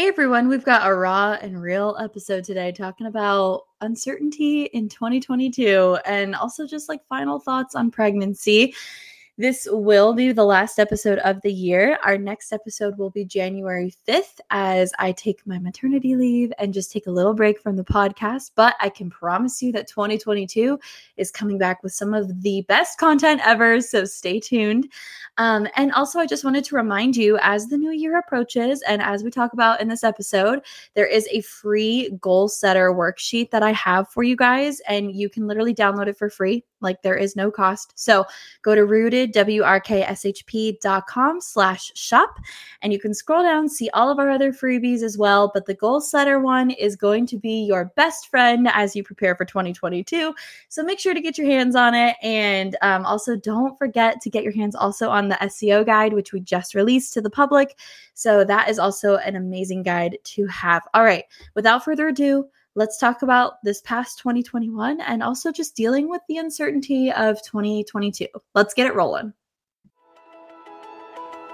Hey everyone, we've got a raw and real episode today talking about uncertainty in 2022 and also just like final thoughts on pregnancy. This will be the last episode of the year. Our next episode will be January 5th as I take my maternity leave and just take a little break from the podcast. But I can promise you that 2022 is coming back with some of the best content ever. So stay tuned. Um, and also, I just wanted to remind you as the new year approaches, and as we talk about in this episode, there is a free goal setter worksheet that I have for you guys, and you can literally download it for free. Like there is no cost. So go to rootedwrkshp.com slash shop and you can scroll down, see all of our other freebies as well. But the goal setter one is going to be your best friend as you prepare for 2022. So make sure to get your hands on it. And um, also don't forget to get your hands also on the SEO guide, which we just released to the public. So that is also an amazing guide to have. All right, without further ado, let's talk about this past 2021 and also just dealing with the uncertainty of 2022. Let's get it rolling.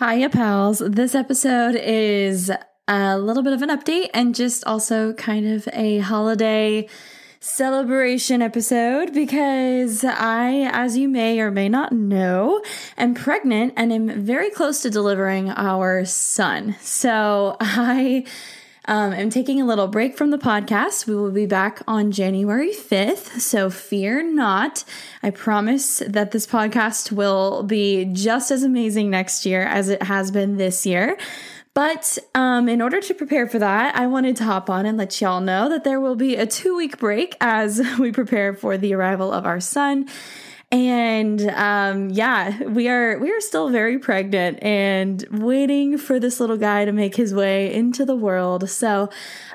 Hiya, pals. This episode is a little bit of an update and just also kind of a holiday celebration episode because I, as you may or may not know, am pregnant and am very close to delivering our son. So I um, I'm taking a little break from the podcast. We will be back on January 5th, so fear not. I promise that this podcast will be just as amazing next year as it has been this year. But um, in order to prepare for that, I wanted to hop on and let y'all know that there will be a two week break as we prepare for the arrival of our son and um, yeah we are we are still very pregnant and waiting for this little guy to make his way into the world. So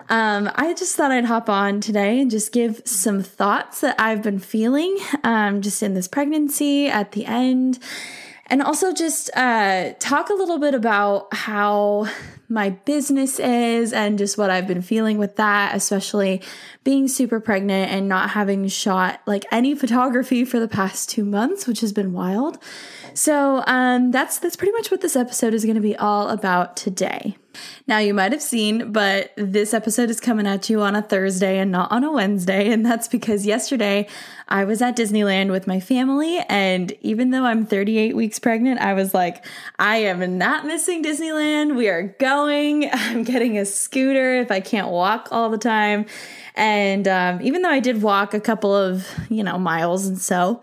um, i just thought i'd hop on today and just give some thoughts that i've been feeling um, just in this pregnancy at the end and also just uh, talk a little bit about how my business is and just what I've been feeling with that, especially being super pregnant and not having shot like any photography for the past two months, which has been wild. So um, that's that's pretty much what this episode is going to be all about today. Now, you might have seen, but this episode is coming at you on a Thursday and not on a Wednesday. And that's because yesterday I was at Disneyland with my family. And even though I'm 38 weeks pregnant, I was like, I am not missing Disneyland. We are going. I'm getting a scooter if I can't walk all the time. And um, even though I did walk a couple of, you know, miles and so,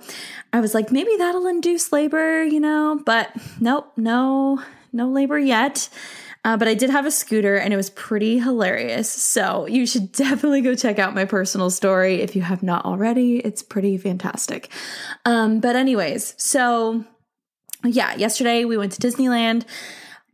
I was like, maybe that'll induce labor, you know, but nope, no, no labor yet. Uh, but I did have a scooter and it was pretty hilarious. So you should definitely go check out my personal story if you have not already. It's pretty fantastic. Um, but, anyways, so yeah, yesterday we went to Disneyland.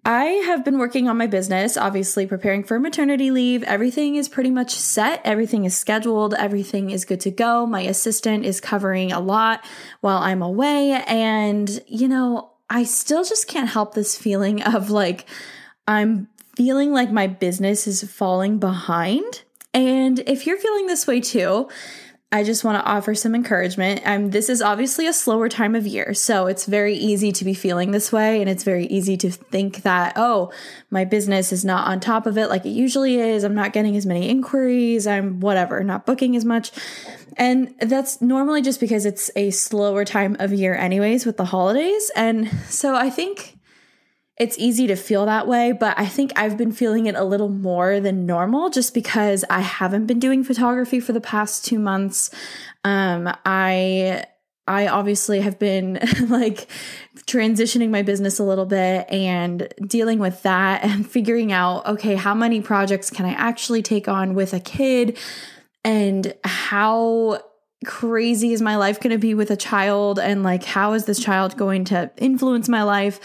I have been working on my business, obviously preparing for maternity leave. Everything is pretty much set, everything is scheduled, everything is good to go. My assistant is covering a lot while I'm away. And, you know, I still just can't help this feeling of like, I'm feeling like my business is falling behind. And if you're feeling this way too, I just want to offer some encouragement. Um, this is obviously a slower time of year, so it's very easy to be feeling this way, and it's very easy to think that, oh, my business is not on top of it like it usually is. I'm not getting as many inquiries. I'm whatever, not booking as much. And that's normally just because it's a slower time of year, anyways, with the holidays. And so I think it's easy to feel that way, but I think I've been feeling it a little more than normal just because I haven't been doing photography for the past 2 months. Um I I obviously have been like transitioning my business a little bit and dealing with that and figuring out okay, how many projects can I actually take on with a kid and how crazy is my life going to be with a child? And like how is this child going to influence my life?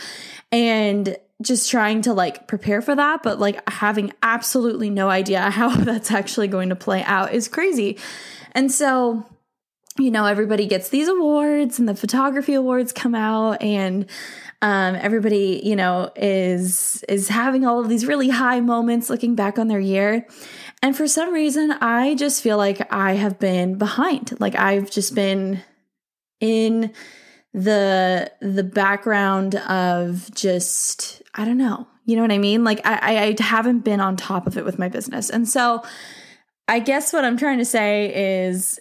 And just trying to like prepare for that but like having absolutely no idea how that's actually going to play out is crazy. And so you know everybody gets these awards and the photography awards come out and um, everybody you know is is having all of these really high moments looking back on their year and for some reason i just feel like i have been behind like i've just been in the the background of just i don't know you know what i mean like i i haven't been on top of it with my business and so i guess what i'm trying to say is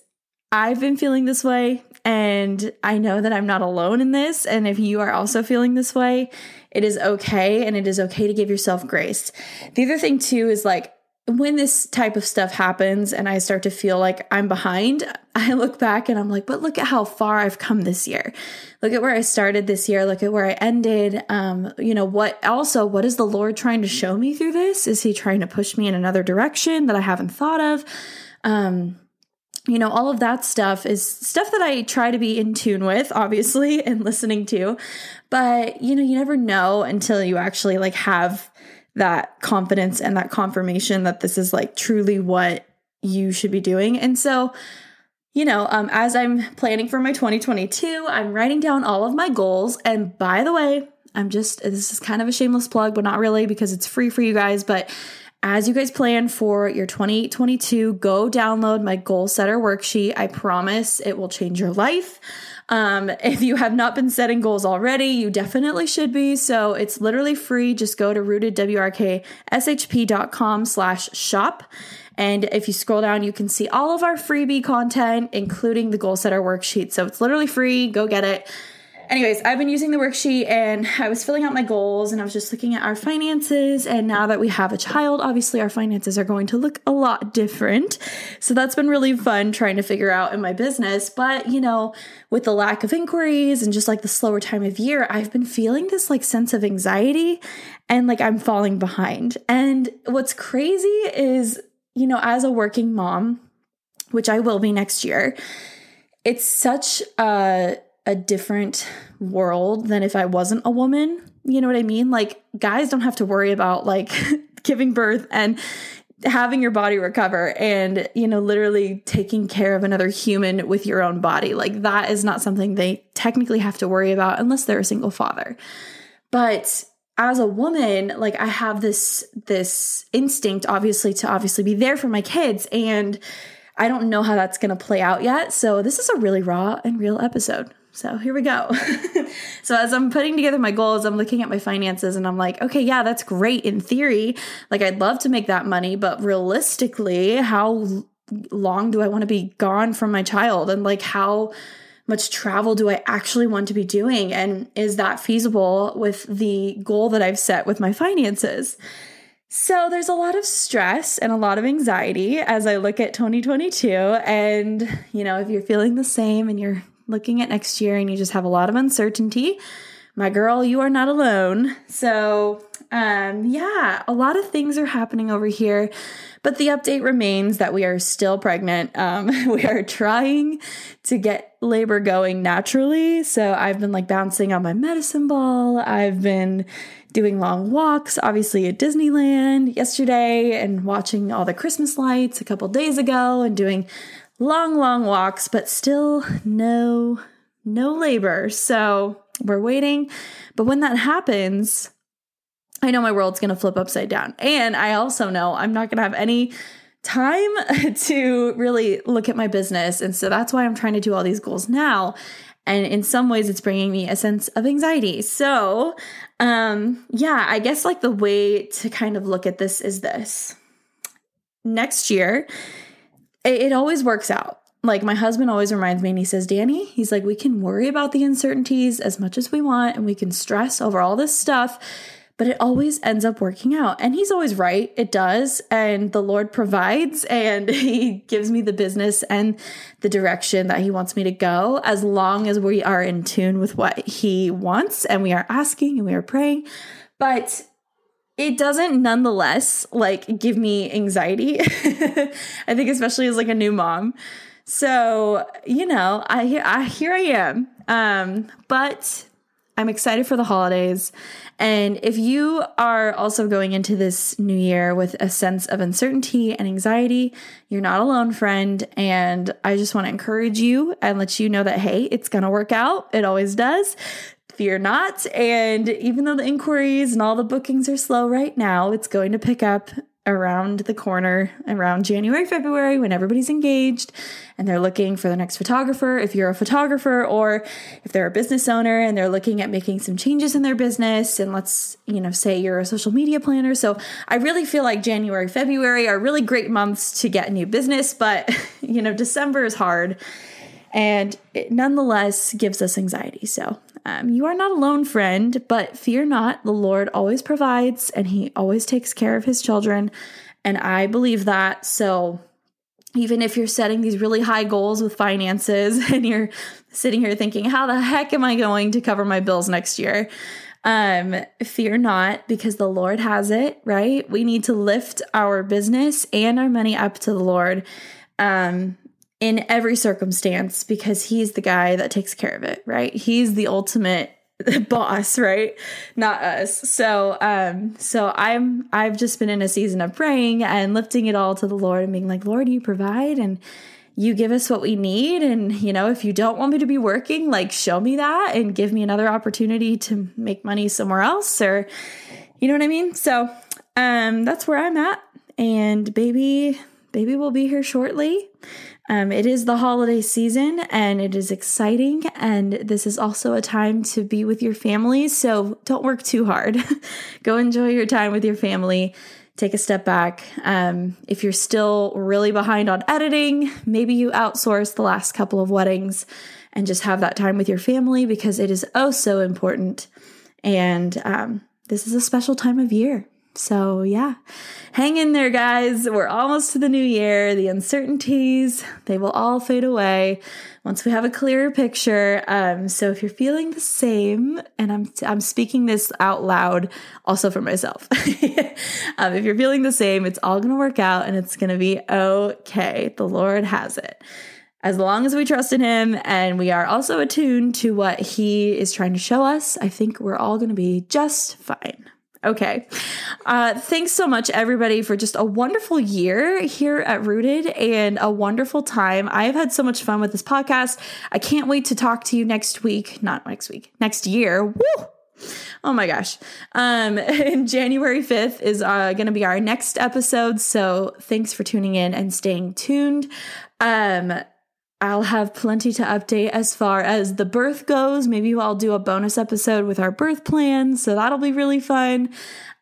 I've been feeling this way, and I know that I'm not alone in this. And if you are also feeling this way, it is okay, and it is okay to give yourself grace. The other thing, too, is like when this type of stuff happens and I start to feel like I'm behind, I look back and I'm like, but look at how far I've come this year. Look at where I started this year. Look at where I ended. Um, you know, what also, what is the Lord trying to show me through this? Is He trying to push me in another direction that I haven't thought of? Um, you know, all of that stuff is stuff that I try to be in tune with, obviously, and listening to. But, you know, you never know until you actually like have that confidence and that confirmation that this is like truly what you should be doing. And so, you know, um, as I'm planning for my 2022, I'm writing down all of my goals. And by the way, I'm just, this is kind of a shameless plug, but not really because it's free for you guys. But as you guys plan for your 2022, go download my goal setter worksheet. I promise it will change your life. Um, if you have not been setting goals already, you definitely should be. So it's literally free. Just go to rootedwrkshp.com slash shop. And if you scroll down, you can see all of our freebie content, including the goal setter worksheet. So it's literally free. Go get it anyways, I've been using the worksheet and I was filling out my goals and I was just looking at our finances. And now that we have a child, obviously our finances are going to look a lot different. So that's been really fun trying to figure out in my business. But, you know, with the lack of inquiries and just like the slower time of year, I've been feeling this like sense of anxiety and like I'm falling behind. And what's crazy is, you know, as a working mom, which I will be next year, it's such a a different world than if I wasn't a woman. You know what I mean? Like guys don't have to worry about like giving birth and having your body recover and you know literally taking care of another human with your own body. Like that is not something they technically have to worry about unless they're a single father. But as a woman, like I have this this instinct obviously to obviously be there for my kids and I don't know how that's going to play out yet. So this is a really raw and real episode. So here we go. so as I'm putting together my goals, I'm looking at my finances and I'm like, okay, yeah, that's great in theory. Like I'd love to make that money, but realistically, how long do I want to be gone from my child and like how much travel do I actually want to be doing and is that feasible with the goal that I've set with my finances? So there's a lot of stress and a lot of anxiety as I look at 2022 and you know if you're feeling the same and you're looking at next year and you just have a lot of uncertainty, my girl, you are not alone. So, um, yeah, a lot of things are happening over here, but the update remains that we are still pregnant. Um, we are trying to get labor going naturally. So, I've been like bouncing on my medicine ball. I've been doing long walks, obviously at Disneyland yesterday, and watching all the Christmas lights a couple days ago, and doing long, long walks, but still no, no labor. So we're waiting. But when that happens, I know my world's going to flip upside down. And I also know I'm not going to have any time to really look at my business. And so that's why I'm trying to do all these goals now. And in some ways, it's bringing me a sense of anxiety. So, um, yeah, I guess like the way to kind of look at this is this next year it, it always works out. Like my husband always reminds me and he says, Danny, he's like, we can worry about the uncertainties as much as we want and we can stress over all this stuff, but it always ends up working out. And he's always right. It does. And the Lord provides and he gives me the business and the direction that he wants me to go as long as we are in tune with what he wants and we are asking and we are praying. But it doesn't nonetheless like give me anxiety. I think especially as like a new mom. So, you know, I, I here I am. Um, but I'm excited for the holidays. And if you are also going into this new year with a sense of uncertainty and anxiety, you're not alone, friend. And I just want to encourage you and let you know that, hey, it's going to work out. It always does. Fear not. And even though the inquiries and all the bookings are slow right now, it's going to pick up around the corner around January, February when everybody's engaged and they're looking for the next photographer. If you're a photographer or if they're a business owner and they're looking at making some changes in their business, and let's, you know, say you're a social media planner. So I really feel like January, February are really great months to get new business, but, you know, December is hard and it nonetheless gives us anxiety. So um, you are not alone, friend, but fear not. The Lord always provides and He always takes care of His children. And I believe that. So even if you're setting these really high goals with finances and you're sitting here thinking, how the heck am I going to cover my bills next year? Um, fear not because the Lord has it, right? We need to lift our business and our money up to the Lord. Um, in every circumstance because he's the guy that takes care of it, right? He's the ultimate boss, right? Not us. So um so I'm I've just been in a season of praying and lifting it all to the Lord and being like, "Lord, you provide and you give us what we need and you know, if you don't want me to be working, like show me that and give me another opportunity to make money somewhere else or you know what I mean? So um that's where I'm at and baby baby will be here shortly. Um, it is the holiday season and it is exciting. And this is also a time to be with your family. So don't work too hard. Go enjoy your time with your family. Take a step back. Um, if you're still really behind on editing, maybe you outsource the last couple of weddings and just have that time with your family because it is oh so important. And um, this is a special time of year. So, yeah, hang in there, guys. We're almost to the new year. The uncertainties, they will all fade away once we have a clearer picture. Um, so, if you're feeling the same, and I'm, I'm speaking this out loud also for myself, um, if you're feeling the same, it's all going to work out and it's going to be okay. The Lord has it as long as we trust in him and we are also attuned to what he is trying to show us, I think we're all going to be just fine. Okay. Uh, thanks so much, everybody, for just a wonderful year here at Rooted and a wonderful time. I have had so much fun with this podcast. I can't wait to talk to you next week. Not next week, next year. Woo! Oh my gosh. Um, and January 5th is uh, going to be our next episode. So thanks for tuning in and staying tuned. Um, I'll have plenty to update as far as the birth goes. Maybe I'll do a bonus episode with our birth plan. So that'll be really fun.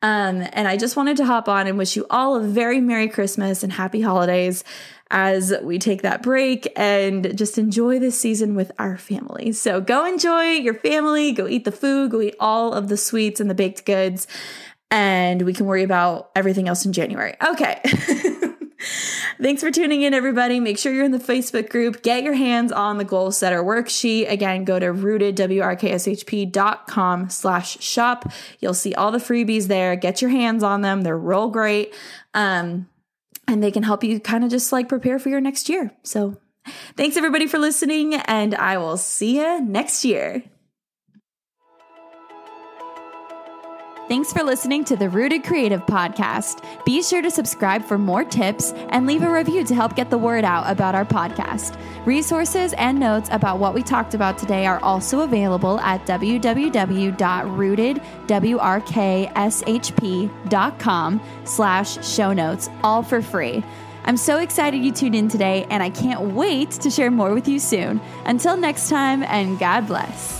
Um, and I just wanted to hop on and wish you all a very Merry Christmas and Happy Holidays as we take that break and just enjoy this season with our family. So go enjoy your family, go eat the food, go eat all of the sweets and the baked goods, and we can worry about everything else in January. Okay. Thanks for tuning in, everybody. Make sure you're in the Facebook group. Get your hands on the Goal Setter worksheet. Again, go to rootedwrkshp.com slash shop. You'll see all the freebies there. Get your hands on them. They're real great. Um, and they can help you kind of just like prepare for your next year. So thanks everybody for listening, and I will see you next year. Thanks for listening to the Rooted Creative Podcast. Be sure to subscribe for more tips and leave a review to help get the word out about our podcast. Resources and notes about what we talked about today are also available at www.rootedwrkshp.com slash show notes, all for free. I'm so excited you tuned in today, and I can't wait to share more with you soon. Until next time, and God bless.